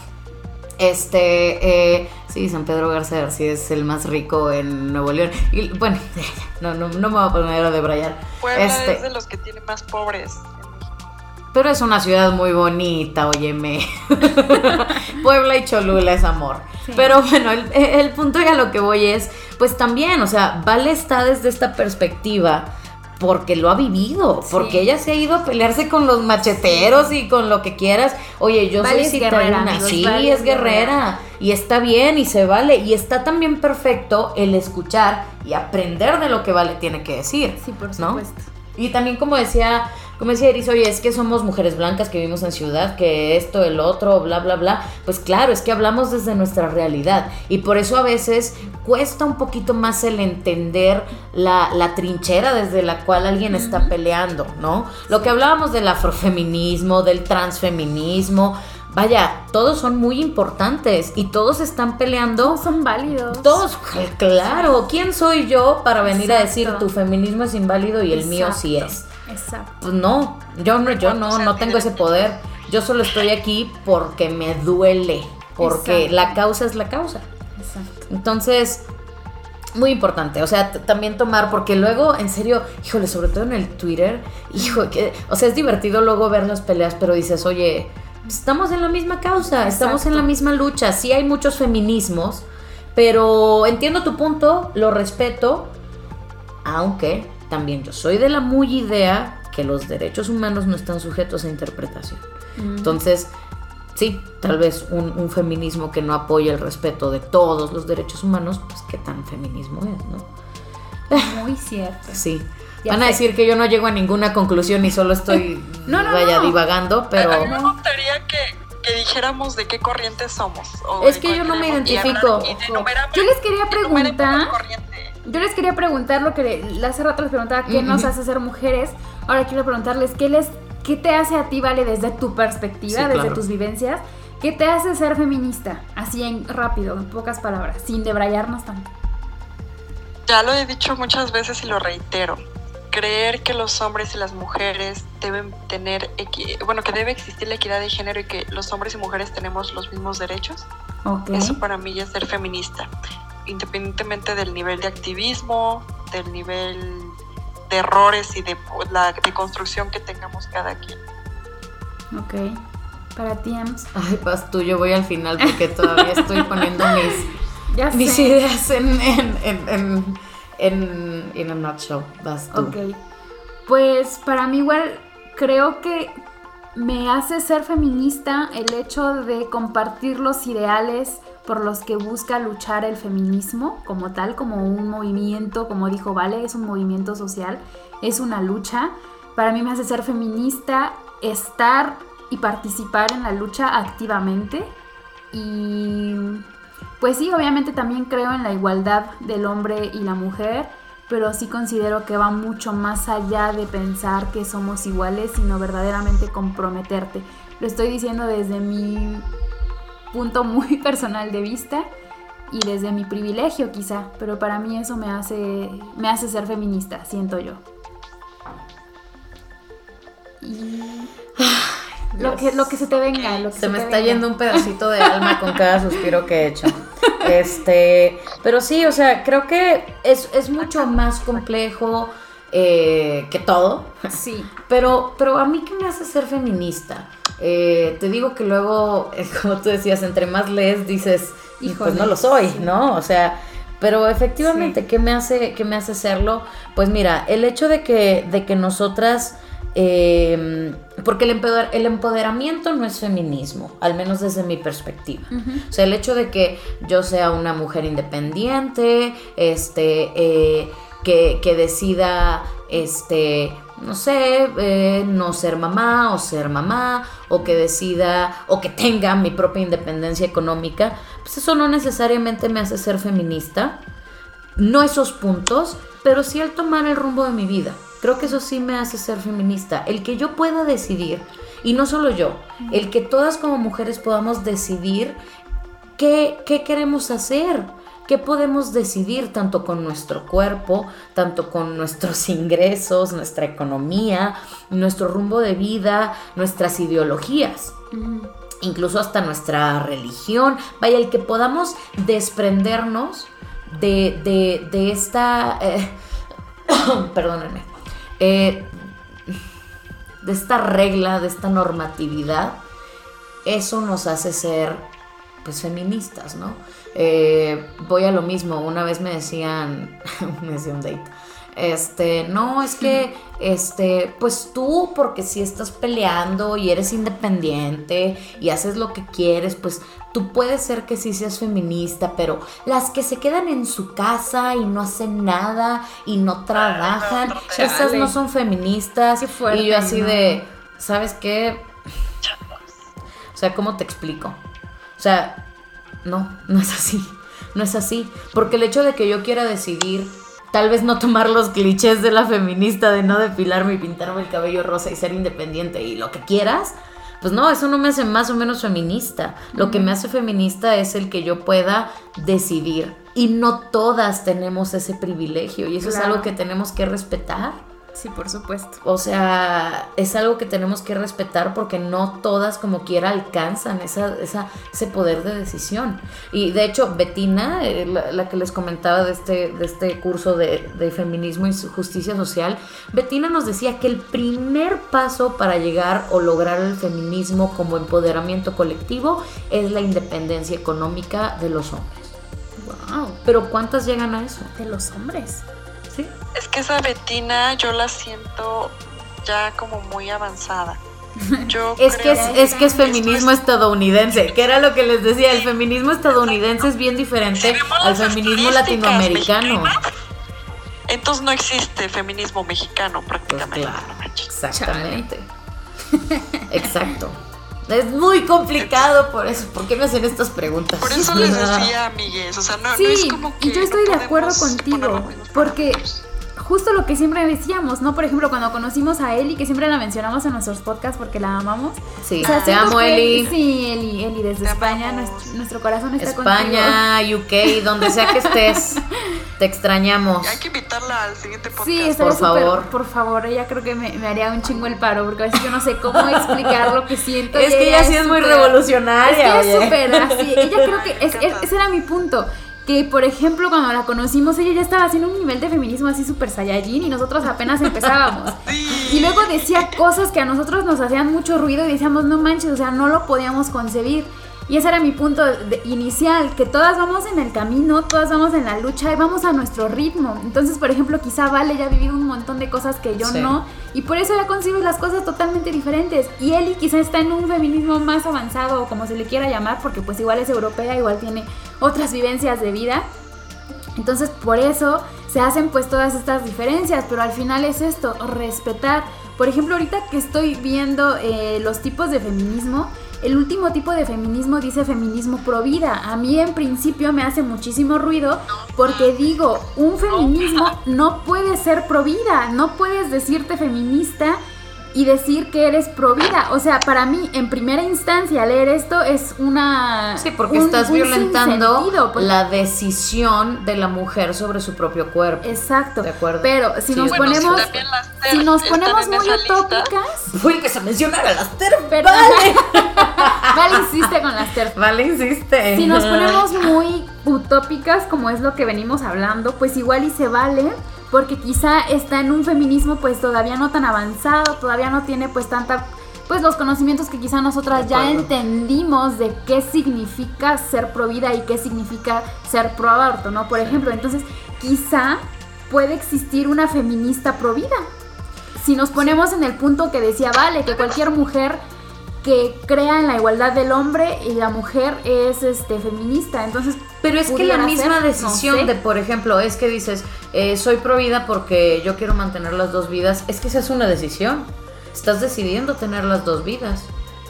este, eh, sí, San Pedro Garza García es el más rico en Nuevo León. Y bueno, no, no, no me voy a poner a debrayar. Puebla este, es de los que tiene más pobres. Pero es una ciudad muy bonita, óyeme. Puebla y Cholula es amor. Pero bueno, el, el punto y a lo que voy es, pues también, o sea, Vale está desde esta perspectiva porque lo ha vivido, porque ella se ha ido a pelearse con los macheteros y con lo que quieras. Oye, yo soy citadina, sí, es guerrera y está bien y se vale y está también perfecto el escuchar y aprender de lo que Vale tiene que decir. Sí, por supuesto. Y también como decía como decía Eris, oye, es que somos mujeres blancas que vivimos en ciudad, que esto, el otro, bla, bla, bla. Pues claro, es que hablamos desde nuestra realidad. Y por eso a veces cuesta un poquito más el entender la, trinchera desde la cual alguien está peleando, ¿no? Lo que hablábamos del afrofeminismo, del transfeminismo. Vaya, todos son muy importantes y todos están peleando. Todos son válidos. Todos, claro. ¿Quién soy yo para venir a decir tu feminismo es inválido y el mío sí es? Exacto. Pues no, yo no, yo no, no tengo ese poder. Yo solo estoy aquí porque me duele. porque la causa es la causa. Exacto. Entonces, muy importante, o sea, también tomar, porque luego, en serio, híjole, sobre todo en el Twitter, hijo, que, o sea, es divertido luego ver las peleas, pero dices, oye, estamos en la misma causa, estamos en la misma lucha, sí hay muchos feminismos, pero entiendo tu punto, lo respeto, aunque también yo soy de la muy idea que los derechos humanos no están sujetos a interpretación. Mm. Entonces, sí, tal vez un, feminismo que no apoya el respeto de todos los derechos humanos, pues qué tan feminismo es, ¿no? Muy cierto. Sí. Van a decir que yo no llego a ninguna conclusión y solo estoy vaya divagando, pero... A mí me gustaría que, dijéramos de qué corriente somos. es que yo no me identifico. yo les quería preguntar... Yo les quería preguntar lo que hace rato les preguntaba, ¿qué nos hace ser mujeres? Ahora quiero preguntarles, ¿qué les ¿Qué te hace a ti, Vale, desde tu perspectiva, desde tus vivencias? ¿Qué te hace ser feminista? Así en rápido, en pocas palabras, sin debrayarnos tanto. Ya lo he dicho muchas veces y lo reitero. Creer que los hombres y las mujeres deben tener, bueno, que debe existir la equidad de género y que los hombres y mujeres tenemos los mismos derechos. Eso para mí es ser feminista. Independientemente del nivel de activismo, del nivel de errores y de la construcción que tengamos cada quien. Ok. Para ti, Ay, vas tú, yo voy al final porque todavía estoy poniendo mis, mis ideas en, en, en, en, en, a nutshell. Vas tú. Ok. Pues para mí igual creo que me hace ser feminista el hecho de compartir los ideales por los que busca luchar el feminismo como tal, como un movimiento, como dijo Vale, es un movimiento social, es una lucha. Para mí me hace ser feminista estar y participar en la lucha activamente. Y pues sí, obviamente también creo en la igualdad del hombre y la mujer, pero sí considero que va mucho más allá de pensar que somos iguales, sino verdaderamente comprometerte. Lo estoy diciendo desde mi punto muy personal de vista y desde mi privilegio quizá, pero para mí eso me hace, me hace ser feminista, siento yo. lo, que, lo que se te venga. Lo que se, me está yendo un pedacito de alma con cada suspiro que he hecho. Este, pero sí, o sea, creo que es, es mucho más complejo eh, que todo. Sí. Pero, pero a mí que me hace ser feminista. Eh, te digo que luego, como tú decías, entre más lees dices, pues no lo soy, ¿no? O sea, pero efectivamente, ¿qué me hace, qué me hace serlo? Pues mira, el hecho de que, de que nosotras em, porque el, el, empoderamiento no es feminismo, al menos desde mi perspectiva. O sea, el hecho de que yo sea una mujer independiente, este, eh, que, decida, este, no sé, eh, no ser mamá o ser mamá, o que decida, o que tenga mi propia independencia económica, pues eso no necesariamente me hace ser feminista. No esos puntos, pero sí el tomar el rumbo de mi vida. Creo que eso sí me hace ser feminista. El que yo pueda decidir, y no solo yo, el que todas como mujeres podamos decidir qué, qué queremos hacer qué podemos decidir tanto con nuestro cuerpo, tanto con nuestros ingresos, nuestra economía, nuestro rumbo de vida, nuestras ideologías. Incluso hasta nuestra religión, vaya, el que podamos desprendernos de, esta, eh, perdónenme, eh, de esta regla, de esta normatividad, eso nos hace ser pues feministas, ¿no? Eh, voy a lo mismo, una vez me decían, me decía un date, este, no, es que, este, pues tú, porque si estás peleando y eres independiente y haces lo que quieres, pues tú puedes ser que sí seas feminista, pero las que se quedan en su casa y no hacen nada y no trabajan, esas no son feministas. y yo así de, ¿sabes qué? O sea, ¿cómo te explico? O sea, no, no es así. No es así. Porque el hecho de que yo quiera decidir, tal vez no tomar los clichés de la feminista de no depilarme y pintarme el cabello rosa y ser independiente y lo que quieras, pues no, eso no me hace más o menos feminista. Lo que me hace feminista es el que yo pueda decidir. Y no todas tenemos ese privilegio y eso es algo que tenemos que respetar. Sí, por supuesto. O sea, es algo que tenemos que respetar porque no todas como quiera alcanzan esa, esa, ese poder de decisión. Y de hecho, Betina, eh, la, que les comentaba de este, de este curso de, de feminismo y justicia social, Betina nos decía que el primer paso para llegar o lograr el feminismo como empoderamiento colectivo es la independencia económica de los hombres. Wow. Pero ¿cuántas llegan a eso? De los hombres. Es que esa Betina yo la siento ya como muy avanzada. Yo es que es, que es feminismo estadounidense, que era lo que les decía, el feminismo estadounidense es bien diferente al feminismo latinoamericano. Entonces no existe feminismo mexicano prácticamente. Pues exactamente. Exacto. Es muy complicado por eso. ¿Por qué me hacen estas preguntas? Por eso les decía, amigues. O sea, no, sí, no es como que. Y yo estoy de acuerdo contigo. Porque justo lo que siempre decíamos, ¿no? Por ejemplo, cuando conocimos a Eli, que siempre la mencionamos en nuestros podcasts porque la amamos. Sí, te amo, Eli. Sí, Eli, Eli desde España, nuestro, corazón está España, UK, donde sea que estés, te extrañamos. Hay que invitarla al siguiente podcast. Sí, por favor. Por favor, ella creo que me, haría un chingo el paro, porque a veces yo no sé cómo explicar lo que siento. Es que ella, sí es, muy revolucionaria. Es que es súper así. Ella creo que ese era mi punto que por ejemplo cuando la conocimos ella ya estaba haciendo un nivel de feminismo así súper saiyajin y nosotros apenas empezábamos. Y luego decía cosas que a nosotros nos hacían mucho ruido y decíamos, no manches, o sea, no lo podíamos concebir. Y ese era mi punto inicial, que todas vamos en el camino, todas vamos en la lucha y vamos a nuestro ritmo. Entonces, por ejemplo, quizá Vale ya ha vivido un montón de cosas que yo no, y por eso ya concibe las cosas totalmente diferentes. Y Eli quizá está en un feminismo más avanzado, o como se le quiera llamar, porque pues igual es europea, igual tiene otras vivencias de vida. Entonces, por eso se hacen pues todas estas diferencias, pero al final es esto, respetar. Por ejemplo, ahorita que estoy viendo eh, los tipos de feminismo, el último tipo de feminismo dice feminismo pro vida. A mí en principio me hace muchísimo ruido porque digo, un feminismo no puede ser pro vida, no puedes decirte feminista y decir que eres pro vida. O sea, para mí, en primera instancia, leer esto es una. Sí, porque estás violentando pues. la decisión de la mujer sobre su propio cuerpo. Exacto. De acuerdo. Pero si nos ponemos. Si nos ponemos muy utópicas. Fue que se mencionara las TERF. Vale. vale insiste con las TERF. Vale insiste. Si nos ponemos muy utópicas, como es lo que venimos hablando, pues igual y se vale porque quizá está en un feminismo pues todavía no tan avanzado, todavía no tiene pues tanta pues los conocimientos que quizá nosotras ya entendimos de qué significa ser pro vida y qué significa ser pro aborto, ¿no? Por ejemplo, entonces quizá puede existir una feminista pro vida. Si nos ponemos en el punto que decía, vale, que cualquier mujer que crea en la igualdad del hombre y la mujer es este feminista. Entonces, pero es que la misma decisión de, por ejemplo, es que dices, eh, soy pro vida porque yo quiero mantener las dos vidas, es que esa es una decisión. Estás decidiendo tener las dos vidas.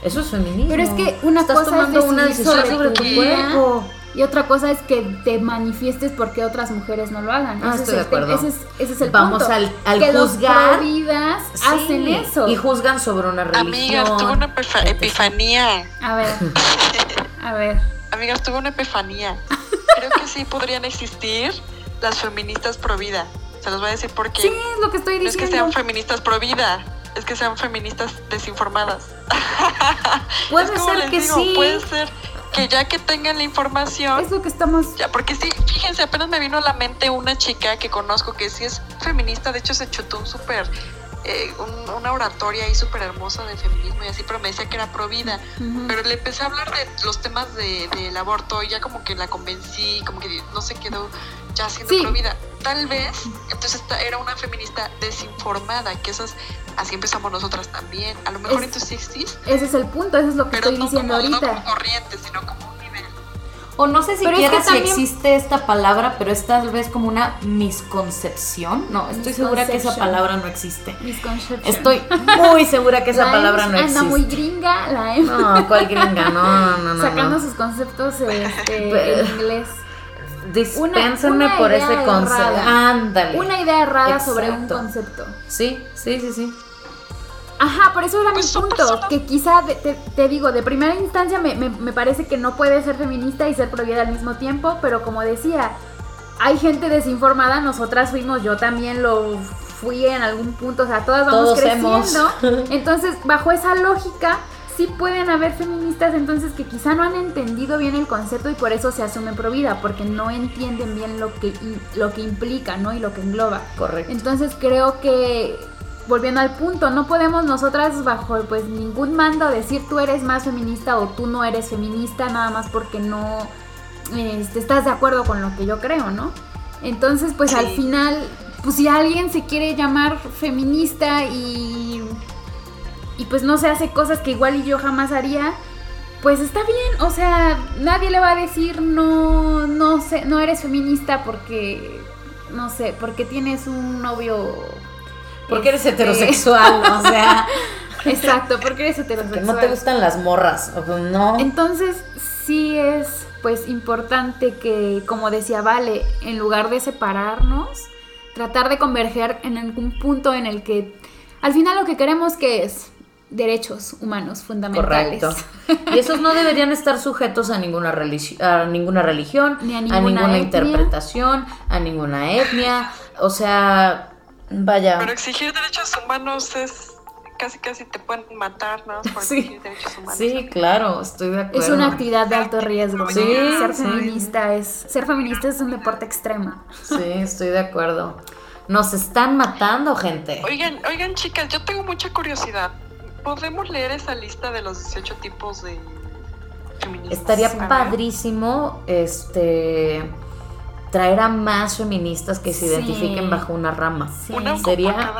Eso es feminismo. Pero es que una Estás cosa tomando es una decisión sobre, tu cuerpo. Y otra cosa es que te manifiestes porque otras mujeres no lo hagan. Ah, estoy de acuerdo. Ese es, ese es el Vamos punto. al, al que juzgar. Los hacen eso. Y juzgan sobre una religión. Amigas, tuve una epifanía. A ver. A ver. Amigas, tuve una epifanía. Creo que sí podrían existir las feministas pro vida. Se los voy a decir porque. Sí, es lo que estoy diciendo. No es que sean feministas pro vida, es que sean feministas desinformadas. Puede ser que sí. Puede ser que ya que tengan la información. Es lo que estamos. Ya, porque sí, fíjense, apenas me vino a la mente una chica que conozco que sí es feminista, de hecho se chutó un súper. Eh, una oratoria ahí súper hermosa de feminismo y así, pero me decía que era pro vida. Pero le empecé a hablar de los temas del de, aborto y ya como que la convencí, como que no se quedó ya siendo pro vida. Tal vez, entonces esta era una feminista desinformada, que esas así empezamos nosotras también. A lo mejor entonces sí existe. Ese es el punto, eso es lo que estoy diciendo ahorita. No como corriente, sino como un. O no sé siquiera si existe esta palabra, pero es tal vez como una misconcepción. No, estoy segura que esa palabra no existe. Estoy muy segura que esa palabra no existe. Anda muy gringa, la M. No, ¿cuál gringa? No, no, no. Sacando sus conceptos este, en inglés. Dispénsenme por ese concepto. Ándale. Una idea errada sobre un concepto. Sí, sí, sí, sí. Ajá, por eso era mi punto, que quizá, te, digo, de primera instancia me, me, parece que no puede ser feminista y ser prohibida al mismo tiempo, pero como decía, hay gente desinformada, nosotras fuimos, yo también lo fui en algún punto, o sea, todas vamos creciendo. Entonces, bajo esa lógica, sí pueden haber feministas entonces que quizá no han entendido bien el concepto y por eso se asumen pro vida, porque no entienden bien lo que, lo que implica, ¿no? Y lo que engloba. Correcto. Entonces creo que volviendo al punto, no podemos nosotras bajo pues ningún mando decir tú eres más feminista o tú no eres feminista nada más porque no este, estás de acuerdo con lo que yo creo, ¿no? Entonces pues al final, pues si alguien se quiere llamar feminista y, y pues no se hace cosas que igual y yo jamás haría, pues está bien, o sea, nadie le va a decir no, no sé, no eres feminista porque, no sé, porque tienes un novio porque eres heterosexual, o sea. Exacto, porque eres heterosexual. Que no te gustan las morras, ¿no? Entonces, sí es pues importante que, como decía Vale, en lugar de separarnos, tratar de converger en algún punto en el que al final lo que queremos que es derechos humanos fundamentales. Correcto. Y esos no deberían estar sujetos a ninguna, a ninguna religión, Ni a ninguna, interpretación, a ninguna etnia. O sea, Vaya. Pero exigir derechos humanos es casi casi te pueden matar, ¿no? Por sí. derechos humanos. Sí, claro, estoy de acuerdo. Es una actividad de alto riesgo. Sí, ser feminista es ser feminista es un deporte extremo. Sí, estoy de acuerdo. Nos están matando, gente. Oigan, oigan, chicas, yo tengo mucha curiosidad. ¿Podemos leer esa lista de los 18 tipos de feministas? Estaría padrísimo este traer a más feministas que se identifiquen bajo una rama. Sería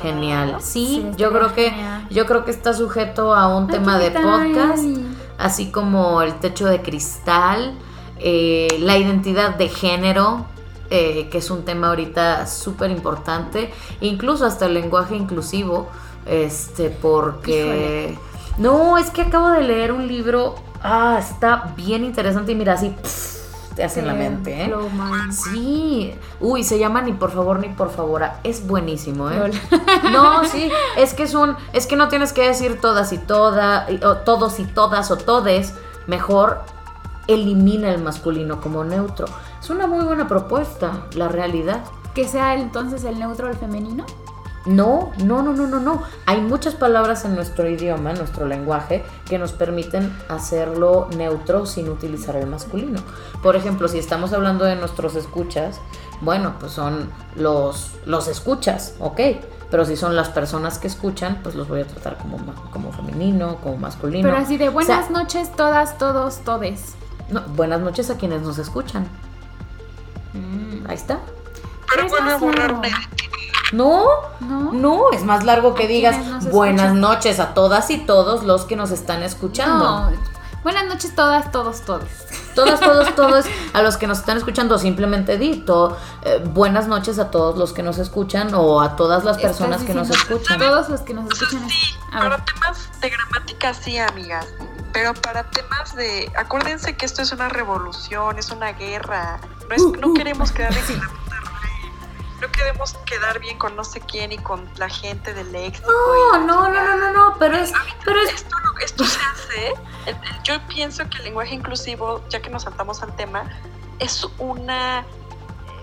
genial. Sí, yo creo que yo creo que está sujeto a un tema de podcast, así como el techo de cristal, eh, la identidad de género, eh, que es un tema ahorita súper importante, incluso hasta el lenguaje inclusivo, este, porque no, es que acabo de leer un libro, ah, está bien interesante y mira así te hacen la mente, ¿eh? Sí. Uy, se llama Ni por favor, ni por favor. Es buenísimo, ¿eh? No, sí. Es que es un. Es que no tienes que decir todas y todas, o todos y todas, o todes. Mejor elimina el masculino como neutro. Es una muy buena propuesta, la realidad. Que sea entonces el neutro el femenino. No, no, no, no, no, no. Hay muchas palabras en nuestro idioma, en nuestro lenguaje, que nos permiten hacerlo neutro sin utilizar el masculino. Por ejemplo, si estamos hablando de nuestros escuchas, bueno, pues son los, los escuchas, ¿ok? Pero si son las personas que escuchan, pues los voy a tratar como, como femenino, como masculino. Pero así de buenas noches todas, todos, todes. No, buenas noches a quienes nos escuchan. Mm. Ahí está. Pero a borrarme. No, no, no, es más largo que digas buenas noches a todas y todos los que nos están escuchando. No. Buenas noches todas, todos, todos. Todas, todos, todos a los que nos están escuchando, simplemente dito eh, buenas noches a todos los que nos escuchan o a todas las personas que nos escuchan. Todos los que nos escuchan. Sí, para temas de gramática sí, amigas. Pero para temas de, acuérdense que esto es una revolución, es una guerra. No, es, no uh, uh. queremos quedar en la no queremos quedar bien con no sé quién y con la gente del léxico. No, no, no, no, no, no, pero es... Pero es... Esto, esto se hace, yo pienso que el lenguaje inclusivo, ya que nos saltamos al tema, es una...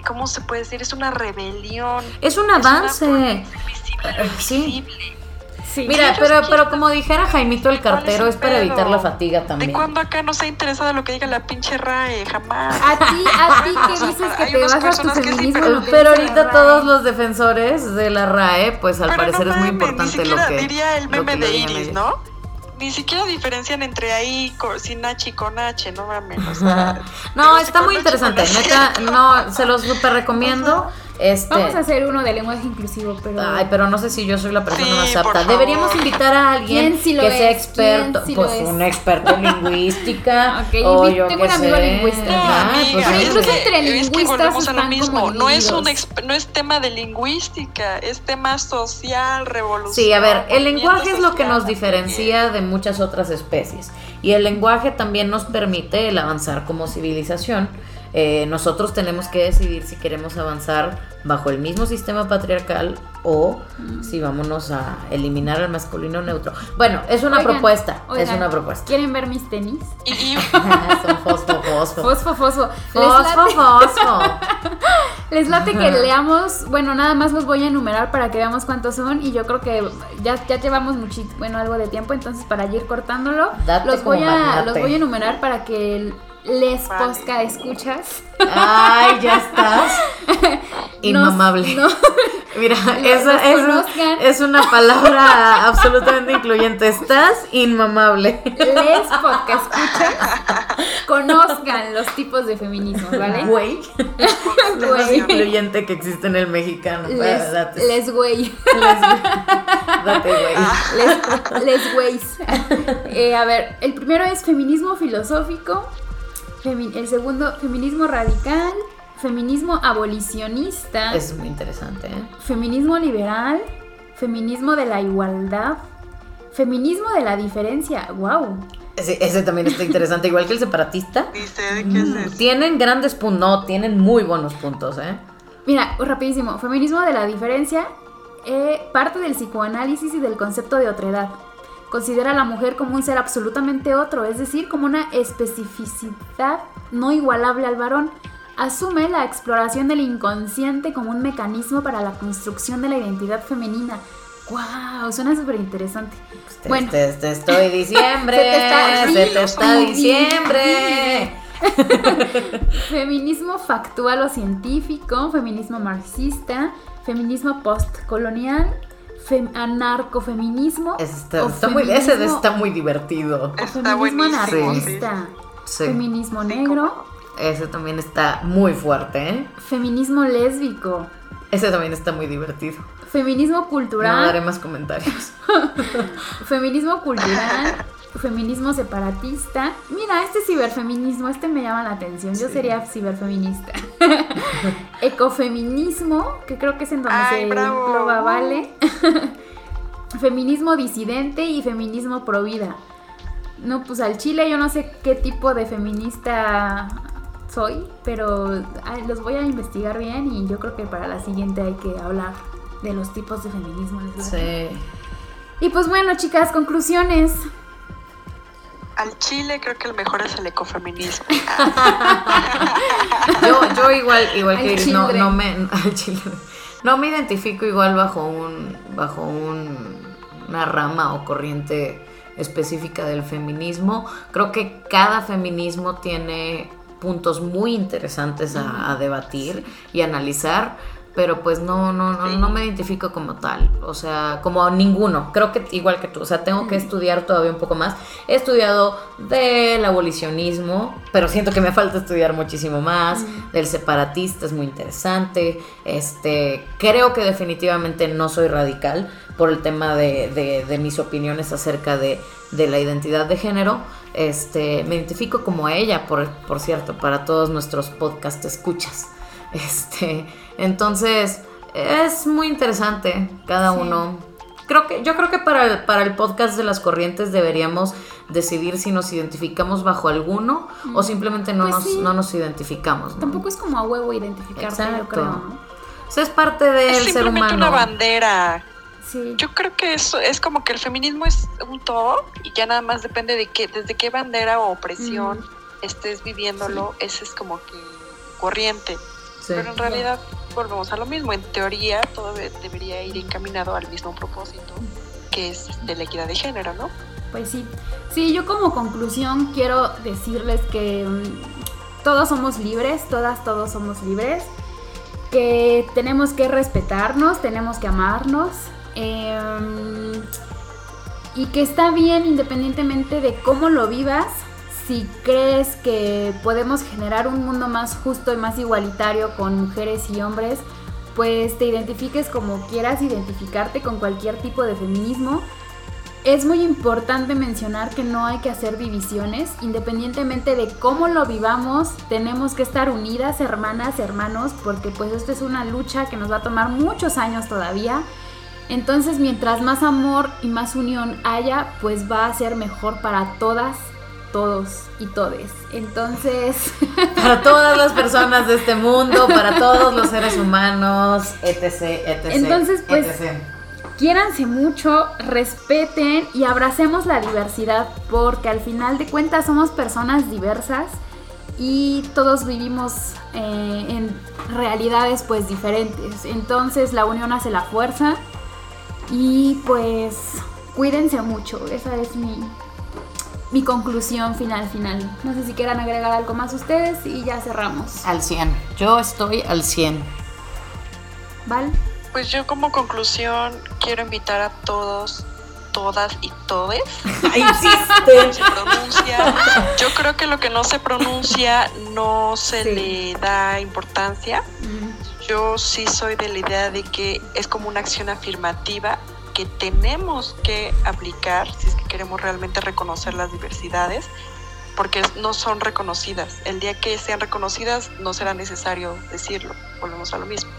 ¿Cómo se puede decir? Es una rebelión. Es un avance. Es una Mira, pero, pero como dijera Jaimito el cartero, es, para evitar la fatiga también. ¿De cuándo acá no se ha interesado lo que diga la pinche RAE? Jamás. A ti, a ti que dices que te vas a tu feminismo. pero, pero ahorita todos los defensores de la RAE, pues al parecer es muy importante lo que. diría el meme de Iris, ¿no? Ni siquiera diferencian entre ahí sin H y con H, no mames. no, está muy interesante. Neta, no, se los super recomiendo. Este, Vamos a hacer uno de lenguaje inclusivo, pero. Ay, pero no sé si yo soy la persona más apta. Deberíamos invitar a alguien que sea experto. pues un experto en lingüística. ok, o yo tengo un amigo lingüista. Ah, pues, incluso entre lingüistas. lo mismo. No es, un no es tema de lingüística, es tema social, revolución. Sí, a ver, el lenguaje es lo que nos diferencia de muchas otras especies. Y el lenguaje también nos permite el avanzar como civilización eh, nosotros tenemos que decidir si queremos avanzar bajo el mismo sistema patriarcal o si vámonos a eliminar al masculino neutro. Bueno, es una propuesta, es una propuesta. ¿Quieren ver mis tenis? Son fosfo, fosfo. Fosfo, fosfo. Fosfo, fosfo. Les late que leamos, bueno, nada más los voy a enumerar para que veamos cuántos son y yo creo que ya, ya llevamos muchito, bueno, algo de tiempo, entonces para ir cortándolo, los voy, a, los voy a enumerar para que les posca escuchas. Ay, ya estás. Inmamable. Mira, esa es, una palabra absolutamente incluyente. Estás inmamable. Les podcast escuchas conozcan los tipos de feminismo, ¿vale? Güey. Lo más incluyente que existe en el mexicano. Les, les güey. Les, date güey. Les, les güeyes. Eh, a ver, el primero es feminismo filosófico. El segundo, feminismo radical feminismo abolicionista. Es muy interesante. ¿eh? Feminismo liberal, feminismo de la igualdad, feminismo de la diferencia. ¡Wow! Ese, también está interesante, igual que el separatista. Mm. Tienen grandes puntos, no, tienen muy buenos puntos, ¿eh? Mira, rapidísimo, feminismo de la diferencia eh, parte del psicoanálisis y del concepto de otredad. Considera a la mujer como un ser absolutamente otro, es decir, como una especificidad no igualable al varón asume la exploración del inconsciente como un mecanismo para la construcción de la identidad femenina. ¡Wow! Suena súper interesante. Te, bueno, te, estoy diciembre. se te está, diciembre. feminismo factual o científico, feminismo marxista, feminismo postcolonial, anarcofeminismo. Está, está muy, ese está muy divertido. feminismo anarquista, feminismo negro. Ese también está muy fuerte, ¿eh? Feminismo lésbico. Ese también está muy divertido. Feminismo cultural. No daré más comentarios. feminismo cultural. feminismo separatista. Mira, este ciberfeminismo, este me llama la atención. Yo sería ciberfeminista. Ecofeminismo, que creo que es en donde se lo vale. feminismo disidente y feminismo pro vida. No, pues al Chile yo no sé qué tipo de feminista soy, pero los voy a investigar bien y yo creo que para la siguiente hay que hablar de los tipos de feminismo. Sí. Y pues bueno, chicas, conclusiones. Al Chile creo que el mejor es el ecofeminismo. yo, yo igual, igual que no, no me no me identifico igual bajo un bajo un, una rama o corriente específica del feminismo. Creo que cada feminismo tiene puntos muy interesantes a, debatir y analizar, pero pues no, no, no, no me identifico como tal, o sea, como ninguno, creo que igual que tú, o sea, tengo que estudiar todavía un poco más. He estudiado del abolicionismo, pero siento que me falta estudiar muchísimo más, del separatista es muy interesante, este, creo que definitivamente no soy radical por el tema de, de mis opiniones acerca de, de la identidad de género, este, me identifico como ella, por, por cierto, para todos nuestros podcast escuchas. Este, entonces, es muy interesante cada uno. Creo que, yo creo que para el, para el podcast de las corrientes deberíamos decidir si nos identificamos bajo alguno o simplemente no, pues nos, no nos identificamos. Tampoco es como a huevo identificarse, yo creo. es parte del ser humano. una bandera yo creo que eso es como que el feminismo es un todo y ya nada más depende de qué, desde qué bandera o opresión mm. estés viviéndolo, ese es como que corriente. Pero en realidad volvemos a lo mismo, en teoría todo debería ir encaminado al mismo propósito, que es de la equidad de género, ¿no? Pues sí. Sí, yo como conclusión quiero decirles que mm, todos somos libres, todas, todos somos libres, que tenemos que respetarnos, tenemos que amarnos, Em, y que está bien independientemente de cómo lo vivas, si crees que podemos generar un mundo más justo y más igualitario con mujeres y hombres, pues te identifiques como quieras identificarte con cualquier tipo de feminismo. Es muy importante mencionar que no hay que hacer divisiones, independientemente de cómo lo vivamos, tenemos que estar unidas, hermanas, hermanos, porque pues esto es una lucha que nos va a tomar muchos años todavía. Entonces, mientras más amor y más unión haya, pues va a ser mejor para todas, todos y todes. Entonces, para todas las personas de este mundo, para todos los seres humanos, etc, etc. Entonces, pues quiéranse mucho, respeten y abracemos la diversidad, porque al final de cuentas somos personas diversas y todos vivimos eh, en realidades pues diferentes. Entonces la unión hace la fuerza y pues cuídense mucho, esa es mi, mi conclusión final final. No sé si quieran agregar algo más ustedes y ya cerramos. Al 100, yo estoy al 100. ¿Vale? Pues yo como conclusión quiero invitar a todos todas y todes. Se pronuncia. Yo creo que lo que no se pronuncia no se le da importancia. Yo sí soy de la idea de que es como una acción afirmativa que tenemos que aplicar si es que queremos realmente reconocer las diversidades, porque no son reconocidas. El día que sean reconocidas no será necesario decirlo, volvemos a lo mismo.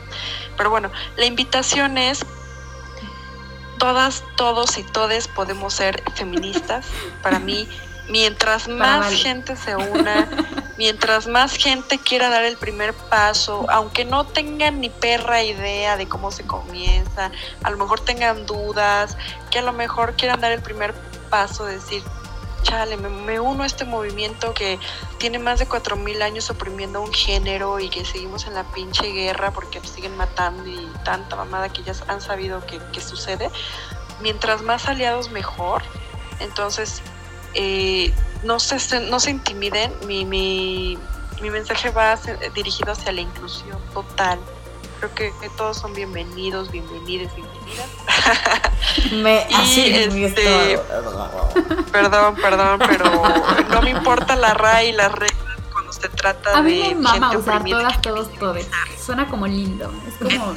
Pero bueno, la invitación es todas, todos y todes podemos ser feministas. Para mí, mientras más gente se una, mientras más gente quiera dar el primer paso, aunque no tengan ni perra idea de cómo se comienza, a lo mejor tengan dudas, que a lo mejor quieran dar el primer paso, decir, chale, me, uno a este movimiento que tiene más de 4.000 años oprimiendo un género y que seguimos en la pinche guerra porque siguen matando y tanta mamada que ya han sabido que, sucede. Mientras más aliados, mejor. Entonces, eh, no, se, no se intimiden. Mi, mi, mi mensaje va dirigido hacia la inclusión total. Creo que, todos son bienvenidos, bienvenidas, bienvenidas. Me, y este, perdón, perdón, pero no me importa la RAI y las reglas cuando se trata a mí de me mama usar todas, todos, todos. Suena como lindo, es como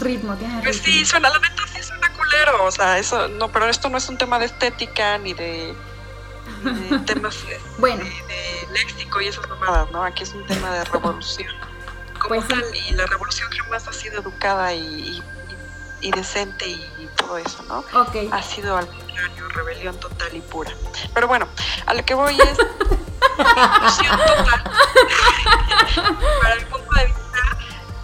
ritmo, tiene pues sí, suena, la neta sí suena culero, o sea, eso, no, pero esto no es un tema de estética ni de, temas bueno. de, léxico y esas mamadas, ¿no? Aquí es un tema de revolución. Como pues tal, y la revolución jamás ha sido educada y y decente y todo eso, ¿no? Ok. Ha sido al contrario, rebelión total y pura. Pero bueno, a lo que voy es inclusión total. Para el punto de vista,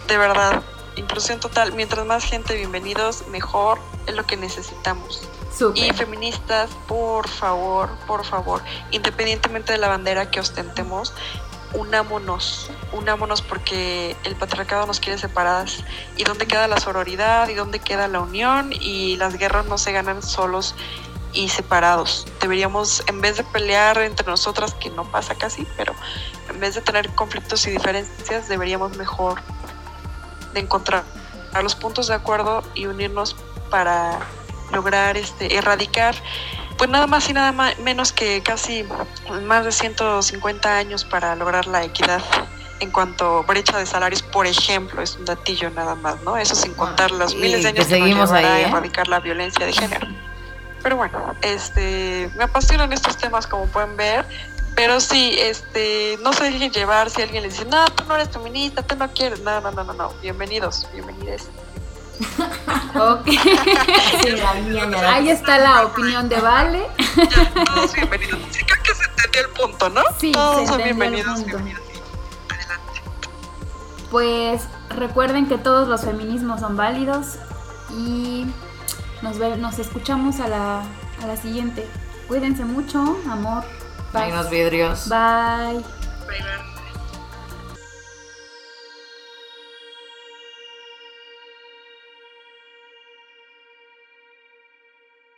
de verdad, inclusión total. Mientras más gente, bienvenidos, mejor es lo que necesitamos. Y feministas, por favor, por favor, independientemente de la bandera que ostentemos, unámonos, unámonos porque el patriarcado nos quiere separadas. ¿Y dónde queda la sororidad? ¿Y dónde queda la unión? Y las guerras no se ganan solos y separados. Deberíamos, en vez de pelear entre nosotras, que no pasa casi, pero en vez de tener conflictos y diferencias, deberíamos mejor de encontrar a los puntos de acuerdo y unirnos para lograr este erradicar pues nada más y nada menos que casi más de 150 años para lograr la equidad en cuanto a brecha de salarios, por ejemplo, es un datillo nada más, ¿no? Eso sin contar los miles de años que, seguimos ahí, a ¿eh? erradicar la violencia de género. Pero bueno, este, me apasionan estos temas como pueden ver, pero sí, este, no se dejen llevar si alguien les dice, no, tú no eres feminista, tú no quieres, no, no, no, no, no, bienvenidos, bienvenidos. Ok. Ahí está la opinión de Vale. Ya, todos bienvenidos. Sí, creo que se entendió el punto, ¿no? Sí, todos son bienvenidos, bienvenidos. Adelante. Pues recuerden que todos los feminismos son válidos y nos, nos escuchamos a la, a la siguiente. Cuídense mucho, amor. Bye. los vidrios. Bye. Bye, bye.